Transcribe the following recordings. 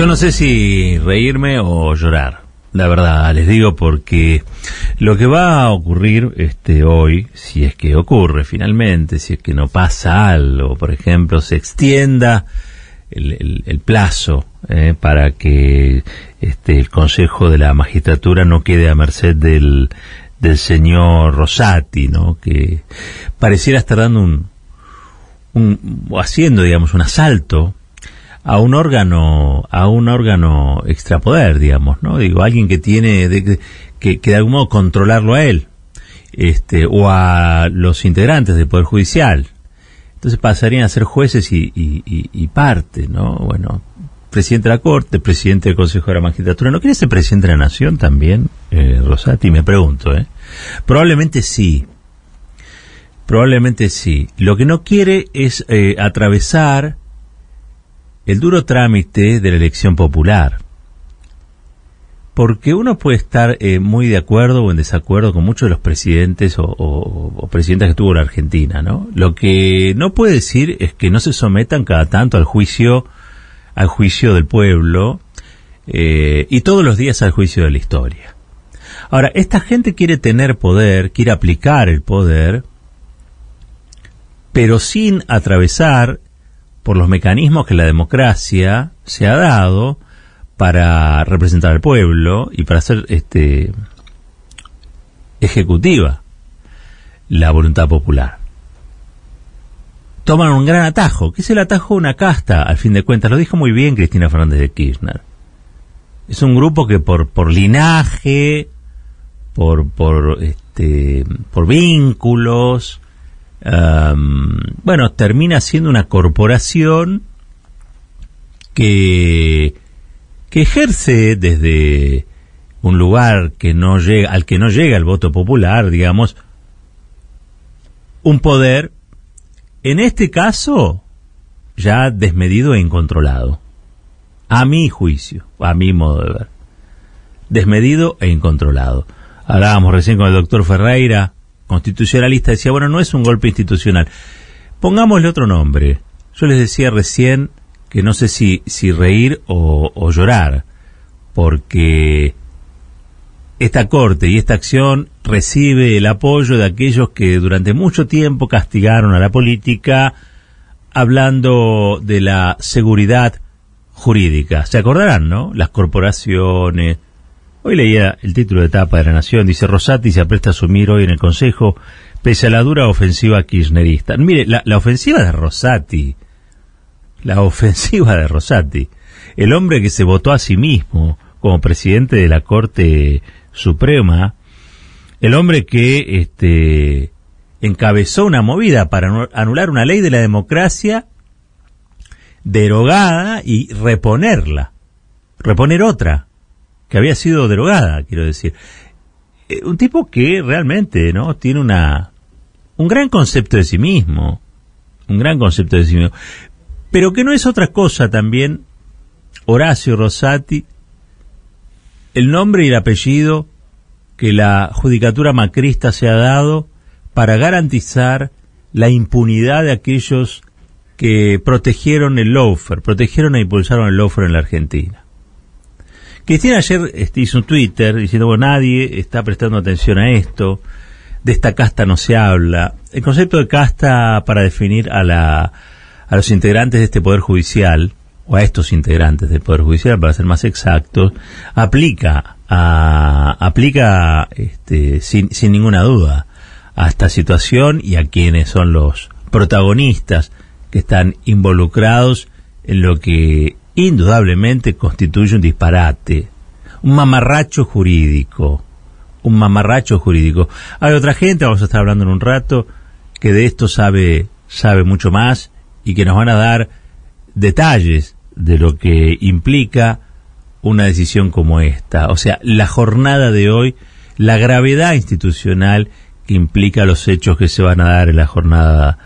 Yo no sé si reírme o llorar. La verdad, les digo porque lo que va a ocurrir este hoy, si es que ocurre finalmente, si es que no pasa algo, por ejemplo, se extienda el, plazo eh, para que este el Consejo de la Magistratura no quede a merced del, del señor Rosati, ¿no? Que pareciera estar dando un, un haciendo, digamos, un asalto a un órgano a un órgano extrapoder digamos no digo alguien que tiene que, que de algún modo controlarlo a él este o a los integrantes del poder judicial. Entonces pasarían a ser jueces y, y, parte no bueno presidente de la corte presidente del consejo de la magistratura. No quiere ser presidente de la nación también eh, Rosati me pregunto eh probablemente sí. Probablemente sí. Lo que no quiere es eh, atravesar el duro trámite de la elección popular. Porque uno puede estar eh, muy de acuerdo o en desacuerdo con muchos de los presidentes o, presidentas que tuvo la Argentina, ¿no? Lo que no puede decir es que no se sometan cada tanto al juicio, al juicio del pueblo eh, y todos los días al juicio de la historia. Ahora, esta gente quiere tener poder, quiere aplicar el poder, pero sin atravesar por los mecanismos que la democracia se ha dado para representar al pueblo y para ser este ejecutiva la voluntad popular. Toman un gran atajo, que es el atajo de una casta, al fin de cuentas, lo dijo muy bien Cristina Fernández de Kirchner. Es un grupo que por, por linaje, por, por, este, por vínculos, bueno, termina siendo una corporación que, que ejerce desde un lugar que no llega, al que no llega el voto popular, digamos, un poder, en este caso, ya desmedido e incontrolado. A mi juicio, a mi modo de ver. Desmedido e incontrolado. Hablábamos recién con el doctor Ferreira constitucionalista decía, bueno, no es un golpe institucional. Pongámosle otro nombre. Yo les decía recién que no sé si, si reír o, llorar, porque esta corte y esta acción recibe el apoyo de aquellos que durante mucho tiempo castigaron a la política hablando de la seguridad jurídica. ¿Se acordarán, no? Las corporaciones, Hoy leía el título de etapa de la Nación, dice Rosati se apresta a asumir hoy en el Consejo pese a la dura ofensiva kirchnerista. Mire, la, ofensiva de Rosati, la ofensiva de Rosati, el hombre que se votó a sí mismo como presidente de la Corte Suprema, el hombre que este, encabezó una movida para anular una ley de la democracia derogada y reponerla, reponer otra que había sido derogada, quiero decir. Eh, un tipo que realmente, ¿no? Tiene una, un gran concepto de sí mismo, un gran concepto de sí mismo, pero que no es otra cosa también, Horacio Rosati, el nombre y el apellido que la judicatura macrista se ha dado para garantizar la impunidad de aquellos que protegieron el lawfare, protegieron e impulsaron el lawfare en la Argentina. Cristina ayer este, hizo un Twitter diciendo, bueno, nadie está prestando atención a esto, de esta casta no se habla. El concepto de casta para definir a, la, a los integrantes de este Poder Judicial, o a estos integrantes del Poder Judicial, para ser más exactos, aplica, a, aplica este, sin, sin ninguna duda a esta situación y a quienes son los protagonistas que están involucrados en lo que indudablemente constituye un disparate, un mamarracho jurídico, un mamarracho jurídico. Hay otra gente, vamos a estar hablando en un rato, que de esto sabe, sabe mucho más y que nos van a dar detalles de lo que implica una decisión como esta. O sea, la jornada de hoy, la gravedad institucional que implica los hechos que se van a dar en la jornada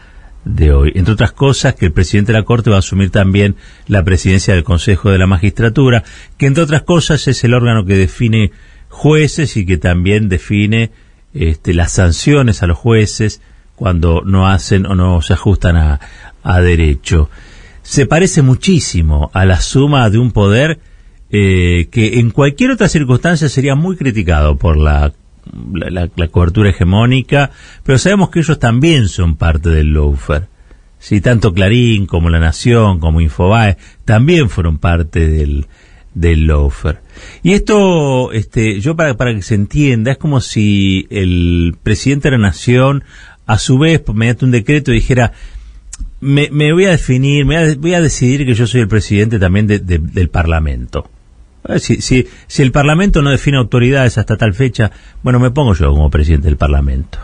de hoy. Entre otras cosas, que el presidente de la Corte va a asumir también la presidencia del Consejo de la Magistratura, que entre otras cosas es el órgano que define jueces y que también define este, las sanciones a los jueces cuando no hacen o no se ajustan a, derecho. se parece muchísimo a la suma de un poder eh, que en cualquier otra circunstancia sería muy criticado por la, la, cobertura hegemónica, pero sabemos que ellos también son parte del loafer. Si tanto Clarín como La Nación, como Infobae, también fueron parte del, del. Y esto, este, yo para, para que se entienda, es como si el presidente de la Nación, a su vez, mediante un decreto, dijera, me, me voy a definir, me voy a, decidir que yo soy el presidente también del Parlamento. Eh, si, si, si el Parlamento no define autoridades hasta tal fecha, bueno, me pongo yo como presidente del Parlamento.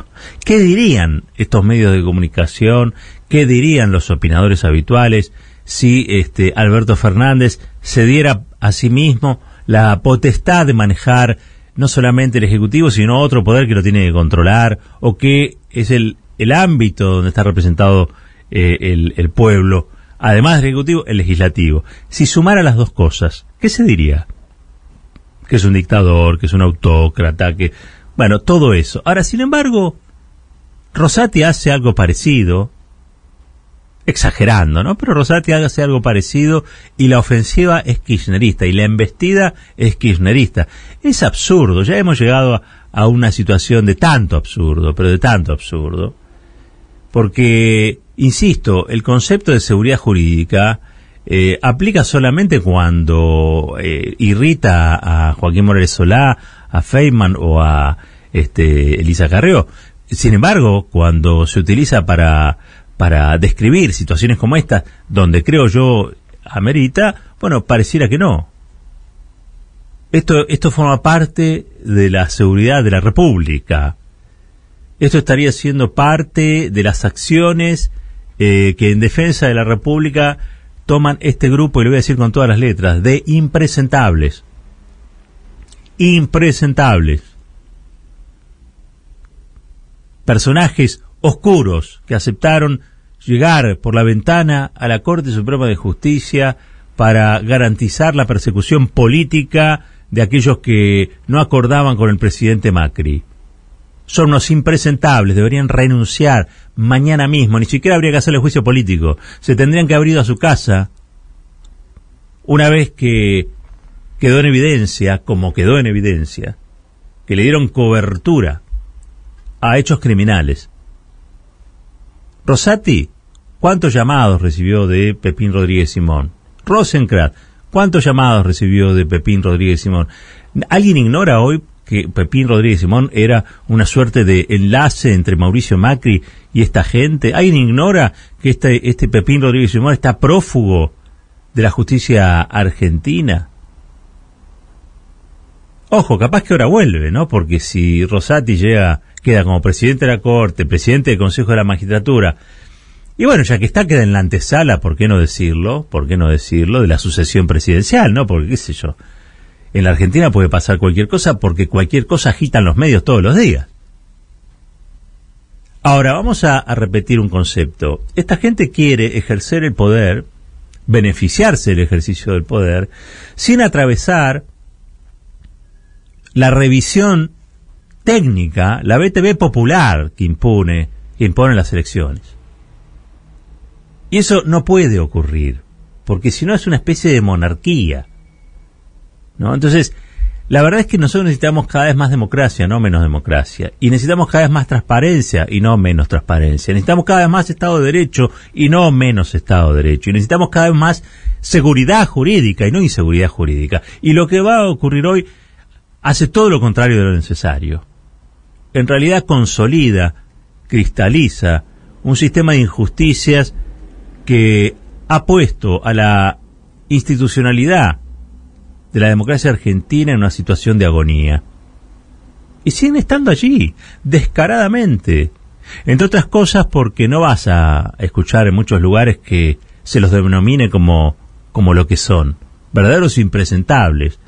¿Qué dirían estos medios de comunicación? ¿Qué dirían los opinadores habituales si este Alberto Fernández se diera a sí mismo la potestad de manejar no solamente el Ejecutivo, sino otro poder que lo tiene que controlar o que es el, el ámbito donde está representado eh, el, el pueblo? Además del Ejecutivo, el Legislativo. Si sumara las dos cosas, ¿qué se diría? Que es un dictador, que es un autócrata, que... Bueno, todo eso. Ahora, sin embargo, Rosati hace algo parecido, exagerando, ¿no? Pero Rosati hace algo parecido y la ofensiva es kirchnerista y la embestida es kirchnerista. Es absurdo, ya hemos llegado a, a una situación de tanto absurdo, pero de tanto absurdo, porque Insisto, el concepto de seguridad jurídica eh, aplica solamente cuando eh, irrita a Joaquín Morales Solá, a Feynman o a este, Elisa Carrió. Sin embargo, cuando se utiliza para, para describir situaciones como esta, donde creo yo amerita, bueno, pareciera que no. Esto, esto forma parte de la seguridad de la República. Esto estaría siendo parte de las acciones eh, que en defensa de la República toman este grupo, y lo voy a decir con todas las letras, de impresentables. Impresentables. Personajes oscuros que aceptaron llegar por la ventana a la Corte Suprema de Justicia para garantizar la persecución política de aquellos que no acordaban con el presidente Macri son unos impresentables, deberían renunciar mañana mismo, ni siquiera habría que hacerle juicio político, se tendrían que haber a su casa una vez que quedó en evidencia, como quedó en evidencia, que le dieron cobertura a hechos criminales. Rosati, ¿cuántos llamados recibió de Pepín Rodríguez Simón? Rosenkrantz, ¿cuántos llamados recibió de Pepín Rodríguez Simón? ¿Alguien ignora hoy que Pepín Rodríguez Simón era una suerte de enlace entre Mauricio Macri y esta gente. ¿Alguien ignora que este, este Pepín Rodríguez Simón está prófugo de la justicia argentina? Ojo, capaz que ahora vuelve, ¿no? Porque si Rosati llega, queda como presidente de la Corte, presidente del Consejo de la Magistratura, y bueno, ya que está, queda en la antesala, ¿por qué no decirlo? ¿Por qué no decirlo? De la sucesión presidencial, ¿no? Porque, qué sé yo, en la Argentina puede pasar cualquier cosa porque cualquier cosa agitan los medios todos los días. Ahora, vamos a, repetir un concepto. Esta gente quiere ejercer el poder, beneficiarse del ejercicio del poder, sin atravesar la revisión técnica, la BTV popular que impone, que impone las elecciones. Y eso no puede ocurrir, porque si no es una especie de monarquía. Entonces, la verdad es que nosotros necesitamos cada vez más democracia, no menos democracia. Y necesitamos cada vez más transparencia y no menos transparencia. Necesitamos cada vez más Estado de Derecho y no menos Estado de Derecho. Y necesitamos cada vez más seguridad jurídica y no inseguridad jurídica. Y lo que va a ocurrir hoy hace todo lo contrario de lo necesario. En realidad consolida, cristaliza un sistema de injusticias que ha puesto a la institucionalidad de la democracia argentina en una situación de agonía. Y siguen estando allí, descaradamente. Entre otras cosas porque no vas a escuchar en muchos lugares que se los denomine como, como lo que son, verdaderos impresentables,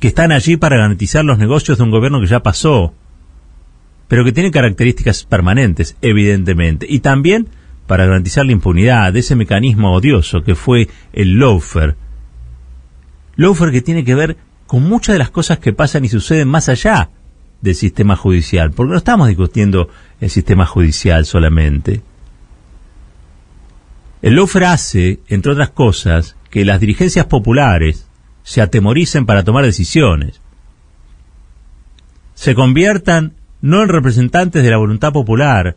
que están allí para garantizar los negocios de un gobierno que ya pasó, pero que tiene características permanentes, evidentemente, y también para garantizar la impunidad de ese mecanismo odioso que fue el loafer, Loafer que tiene que ver con muchas de las cosas que pasan y suceden más allá del sistema judicial, porque no estamos discutiendo el sistema judicial solamente. El lawfare hace, entre otras cosas, que las dirigencias populares se atemoricen para tomar decisiones, se conviertan no en representantes de la voluntad popular,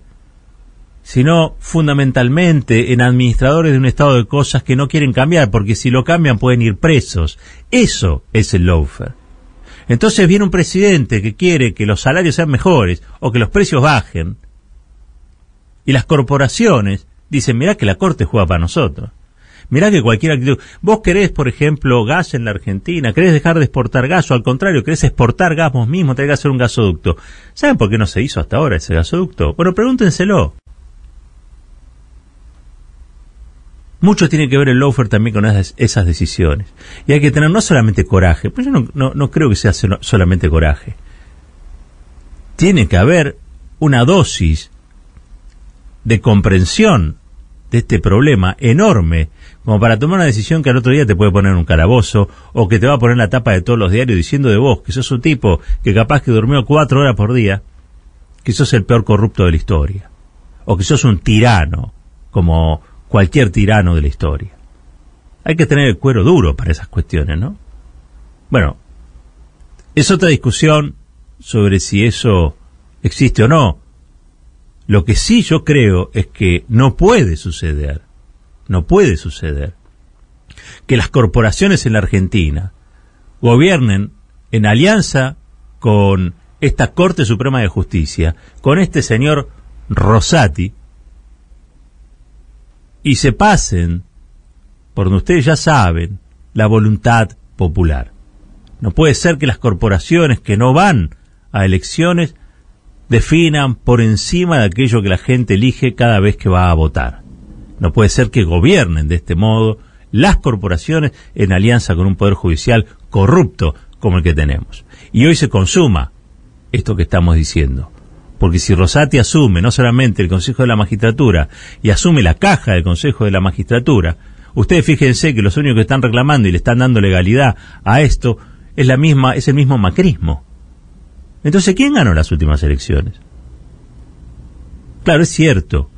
sino fundamentalmente en administradores de un estado de cosas que no quieren cambiar, porque si lo cambian pueden ir presos. Eso es el lawfare. Entonces viene un presidente que quiere que los salarios sean mejores o que los precios bajen, y las corporaciones dicen, mirá que la Corte juega para nosotros. Mirá que cualquier actitud. Vos querés, por ejemplo, gas en la Argentina, querés dejar de exportar gas o al contrario, querés exportar gas vos mismo, tenés que hacer un gasoducto. ¿Saben por qué no se hizo hasta ahora ese gasoducto? Bueno, pregúntenselo. Mucho tiene que ver el lawfare también con esas, decisiones. Y hay que tener no solamente coraje, pues yo no, no creo que sea solamente coraje. Tiene que haber una dosis de comprensión de este problema enorme como para tomar una decisión que al otro día te puede poner un carabozo o que te va a poner la tapa de todos los diarios diciendo de vos que sos un tipo que capaz que durmió cuatro horas por día, que sos el peor corrupto de la historia o que sos un tirano como cualquier tirano de la historia. Hay que tener el cuero duro para esas cuestiones, ¿no? Bueno, es otra discusión sobre si eso existe o no. Lo que sí yo creo es que no puede suceder, no puede suceder, que las corporaciones en la Argentina gobiernen en alianza con esta Corte Suprema de Justicia, con este señor Rosati, y se pasen, por donde ustedes ya saben, la voluntad popular. No puede ser que las corporaciones que no van a elecciones definan por encima de aquello que la gente elige cada vez que va a votar. No puede ser que gobiernen de este modo las corporaciones en alianza con un poder judicial corrupto como el que tenemos. Y hoy se consuma esto que estamos diciendo. Porque si Rosati asume no solamente el Consejo de la Magistratura y asume la caja del Consejo de la Magistratura, ustedes fíjense que los únicos que están reclamando y le están dando legalidad a esto es la misma, es el mismo macrismo. Entonces, ¿quién ganó las últimas elecciones? Claro, es cierto.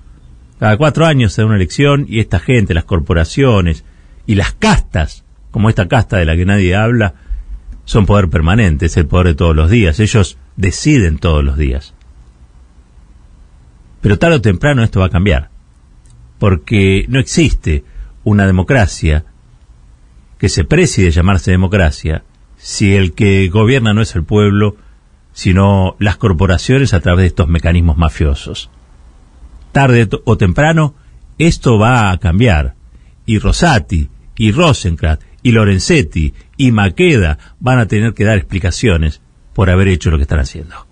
Cada cuatro años se da una elección y esta gente, las corporaciones y las castas, como esta casta de la que nadie habla, son poder permanente, es el poder de todos los días. Ellos deciden todos los días. Pero tarde o temprano esto va a cambiar. Porque no existe una democracia que se precie llamarse democracia si el que gobierna no es el pueblo, sino las corporaciones a través de estos mecanismos mafiosos. Tarde o temprano, esto va a cambiar. Y Rosati, y Rosenkrantz, y Lorenzetti, y Maqueda van a tener que dar explicaciones por haber hecho lo que están haciendo.